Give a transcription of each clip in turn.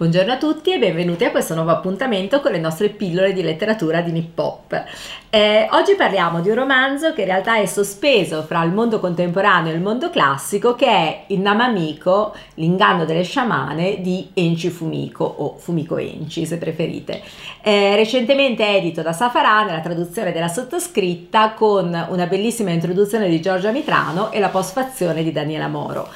Buongiorno a tutti e benvenuti a questo nuovo appuntamento con le nostre pillole di letteratura di Nippop. Eh, oggi parliamo di un romanzo che in realtà è sospeso fra il mondo contemporaneo e il mondo classico che è Il Namamiko, l'inganno delle sciamane di Enci Fumiko o Fumiko Enci se preferite. Eh, recentemente edito da Safara nella traduzione della sottoscritta con una bellissima introduzione di Giorgia Mitrano e la postfazione di Daniela Moro.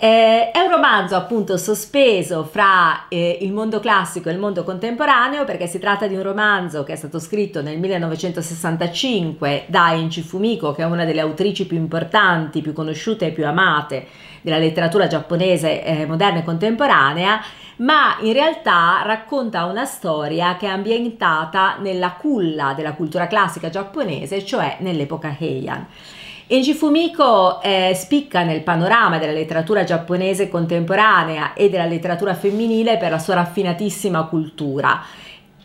Eh, è un romanzo appunto sospeso fra eh, il mondo classico e il mondo contemporaneo perché si tratta di un romanzo che è stato scritto nel 1965 da Enchi Fumiko che è una delle autrici più importanti, più conosciute e più amate della letteratura giapponese eh, moderna e contemporanea ma in realtà racconta una storia che è ambientata nella culla della cultura classica giapponese, cioè nell'epoca Heian. Enji Fumiko eh, spicca nel panorama della letteratura giapponese contemporanea e della letteratura femminile per la sua raffinatissima cultura.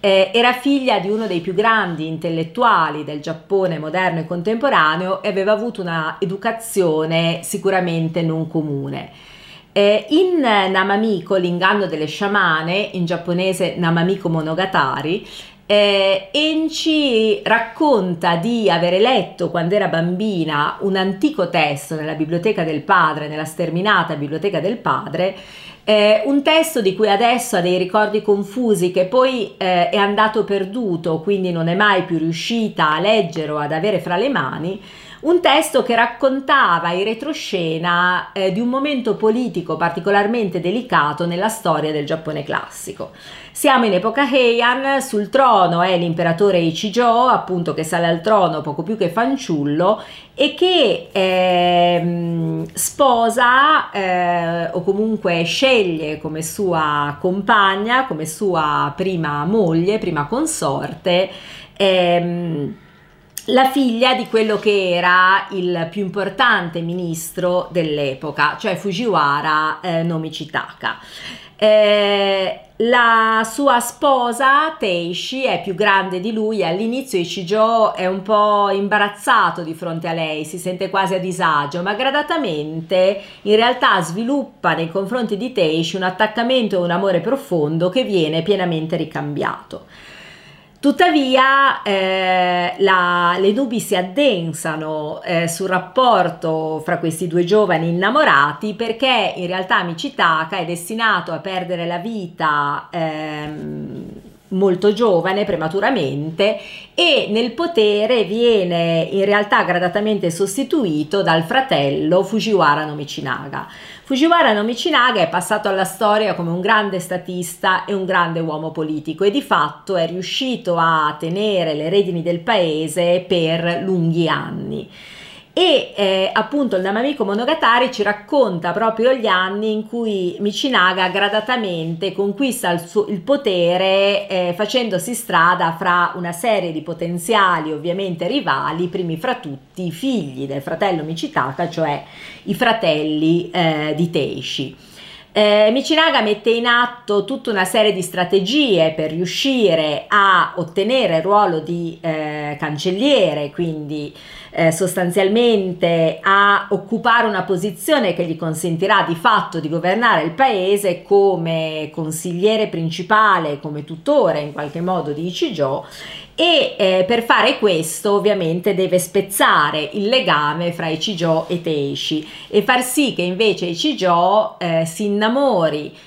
Eh, era figlia di uno dei più grandi intellettuali del Giappone moderno e contemporaneo e aveva avuto una educazione sicuramente non comune. Eh, in Namamiko, l'inganno delle sciamane, in giapponese Namamiko Monogatari, eh, Enci racconta di avere letto quando era bambina un antico testo nella biblioteca del padre, nella sterminata biblioteca del padre, eh, un testo di cui adesso ha dei ricordi confusi che poi eh, è andato perduto, quindi non è mai più riuscita a leggere o ad avere fra le mani, un testo che raccontava in retroscena eh, di un momento politico particolarmente delicato nella storia del Giappone classico. Siamo in epoca Heian, sul trono è l'imperatore Ichijo, appunto che sale al trono poco più che fanciullo e che eh, sposa eh, o comunque sceglie come sua compagna, come sua prima moglie, prima consorte. Ehm, la figlia di quello che era il più importante ministro dell'epoca, cioè Fujiwara eh, Nomichitaka. Eh, la sua sposa Teishi è più grande di lui all'inizio Ichijo è un po' imbarazzato di fronte a lei, si sente quasi a disagio, ma gradatamente in realtà sviluppa nei confronti di Teishi un attaccamento e un amore profondo che viene pienamente ricambiato. Tuttavia eh, la, le nubi si addensano eh, sul rapporto fra questi due giovani innamorati perché in realtà Michitaka è destinato a perdere la vita ehm, molto giovane, prematuramente, e nel potere viene in realtà gradatamente sostituito dal fratello Fujiwara no Michinaga. Fujiwara no Michinaga è passato alla storia come un grande statista e un grande uomo politico e di fatto è riuscito a tenere le redini del paese per lunghi anni e eh, appunto il Namamiko Monogatari ci racconta proprio gli anni in cui Michinaga gradatamente conquista il, suo, il potere eh, facendosi strada fra una serie di potenziali ovviamente rivali, primi fra tutti i figli del fratello Michitaka, cioè i fratelli eh, di Teishi. Eh, Michinaga mette in atto tutta una serie di strategie per riuscire a ottenere il ruolo di eh, cancelliere, quindi eh, sostanzialmente a occupare una posizione che gli consentirà di fatto di governare il paese come consigliere principale, come tutore in qualche modo di Ichijo. E eh, per fare questo ovviamente deve spezzare il legame fra Ichijo e Teishi e far sì che invece Ichijo eh, si innamori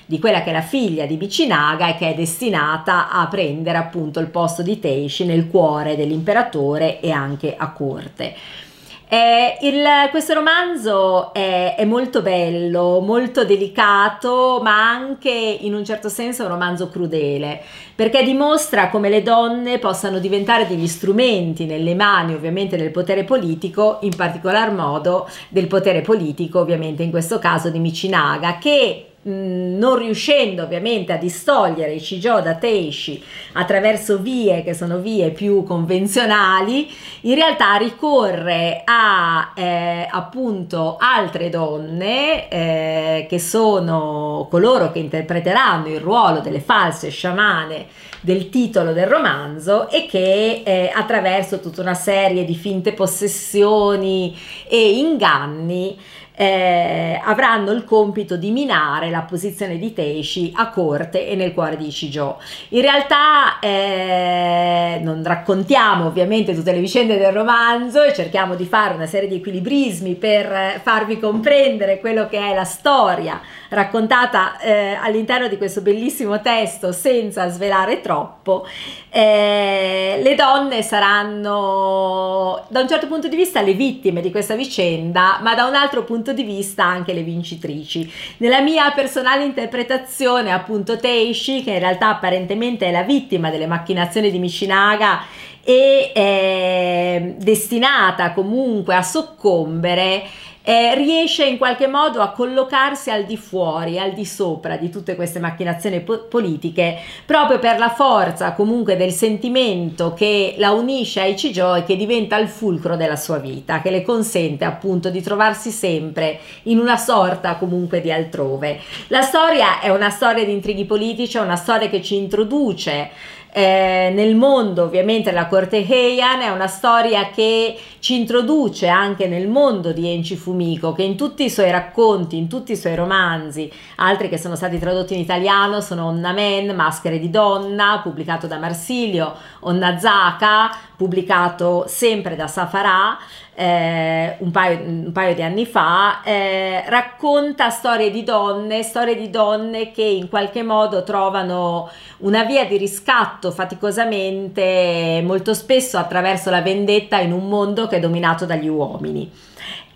di quella che è la figlia di Michinaga e che è destinata a prendere appunto il posto di Teishi nel cuore dell'imperatore e anche a corte. Eh, il, questo romanzo è, è, molto bello, molto delicato, ma anche in un certo senso un romanzo crudele, perché dimostra come le donne possano diventare degli strumenti nelle mani ovviamente del potere politico, in particolar modo del potere politico ovviamente in questo caso di Michinaga, che non riuscendo ovviamente a distogliere i Shijo da Teishi attraverso vie che sono vie più convenzionali, in realtà ricorre a eh, appunto altre donne eh, che sono coloro che interpreteranno il ruolo delle false sciamane del titolo del romanzo e che eh, attraverso tutta una serie di finte possessioni e inganni eh, avranno il compito di minare la posizione di Teishi a corte e nel cuore di Shijo. In realtà eh, non raccontiamo ovviamente tutte le vicende del romanzo e cerchiamo di fare una serie di equilibrismi per farvi comprendere quello che è la storia raccontata eh, all'interno di questo bellissimo testo senza svelare troppo. Eh, le donne saranno da un certo punto di vista le vittime di questa vicenda, ma da un altro punto di vista anche le vincitrici. Nella mia personale interpretazione, appunto, Teishi, che in realtà apparentemente è la vittima delle macchinazioni di Michinaga e è destinata comunque a soccombere, eh, riesce in qualche modo a collocarsi al di fuori, al di sopra di tutte queste macchinazioni po- politiche, proprio per la forza comunque del sentimento che la unisce a Ichijo e che diventa il fulcro della sua vita, che le consente appunto di trovarsi sempre in una sorta comunque di altrove. La storia è una storia di intrighi politici, è una storia che ci introduce eh, nel mondo ovviamente la corte Heian è una storia che ci introduce anche nel mondo di Enci Fumiko che in tutti i suoi racconti, in tutti i suoi romanzi, altri che sono stati tradotti in italiano sono Onnamen, Maschere di donna, pubblicato da Marsilio, Onnazaka, pubblicato sempre da Safara, eh, un, paio, un, paio, di anni fa, eh, racconta storie di donne, storie di donne che in qualche modo trovano una via di riscatto faticosamente, molto spesso attraverso la vendetta in un mondo che è dominato dagli uomini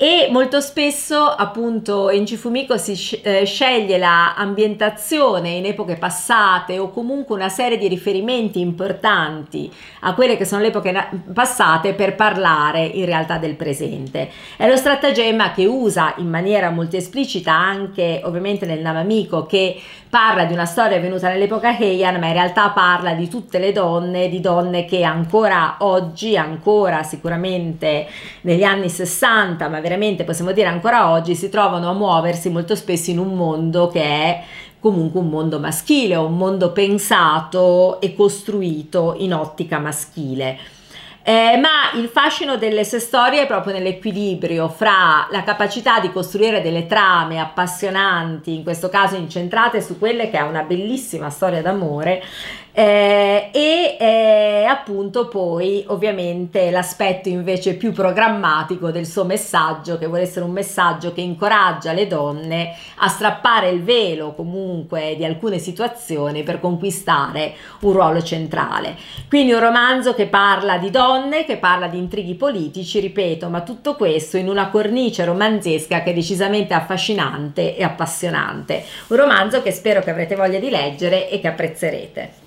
e molto spesso appunto in Cifumiko si eh, sceglie la ambientazione in epoche passate o comunque una serie di riferimenti importanti a quelle che sono le epoche passate per parlare in realtà del presente. È lo stratagemma che usa in maniera molto esplicita anche ovviamente nel Namamiko che parla di una storia avvenuta nell'epoca Heian ma in realtà parla di tutte le donne, di donne che ancora oggi, ancora sicuramente negli anni 60 ma veramente possiamo dire ancora oggi si trovano a muoversi molto spesso in un mondo che è comunque un mondo maschile, un mondo pensato e costruito in ottica maschile. Eh, ma il fascino delle sue storie è proprio nell'equilibrio fra la capacità di costruire delle trame appassionanti, in questo caso incentrate su quelle che è una bellissima storia d'amore, eh, e eh, appunto poi ovviamente l'aspetto invece più programmatico del suo messaggio che vuole essere un messaggio che incoraggia le donne a strappare il velo comunque di alcune situazioni per conquistare un ruolo centrale. Quindi un romanzo che parla di donne che parla di intrighi politici ripeto ma tutto questo in una cornice romanzesca che è decisamente affascinante e appassionante. Un romanzo che spero che avrete voglia di leggere e che apprezzerete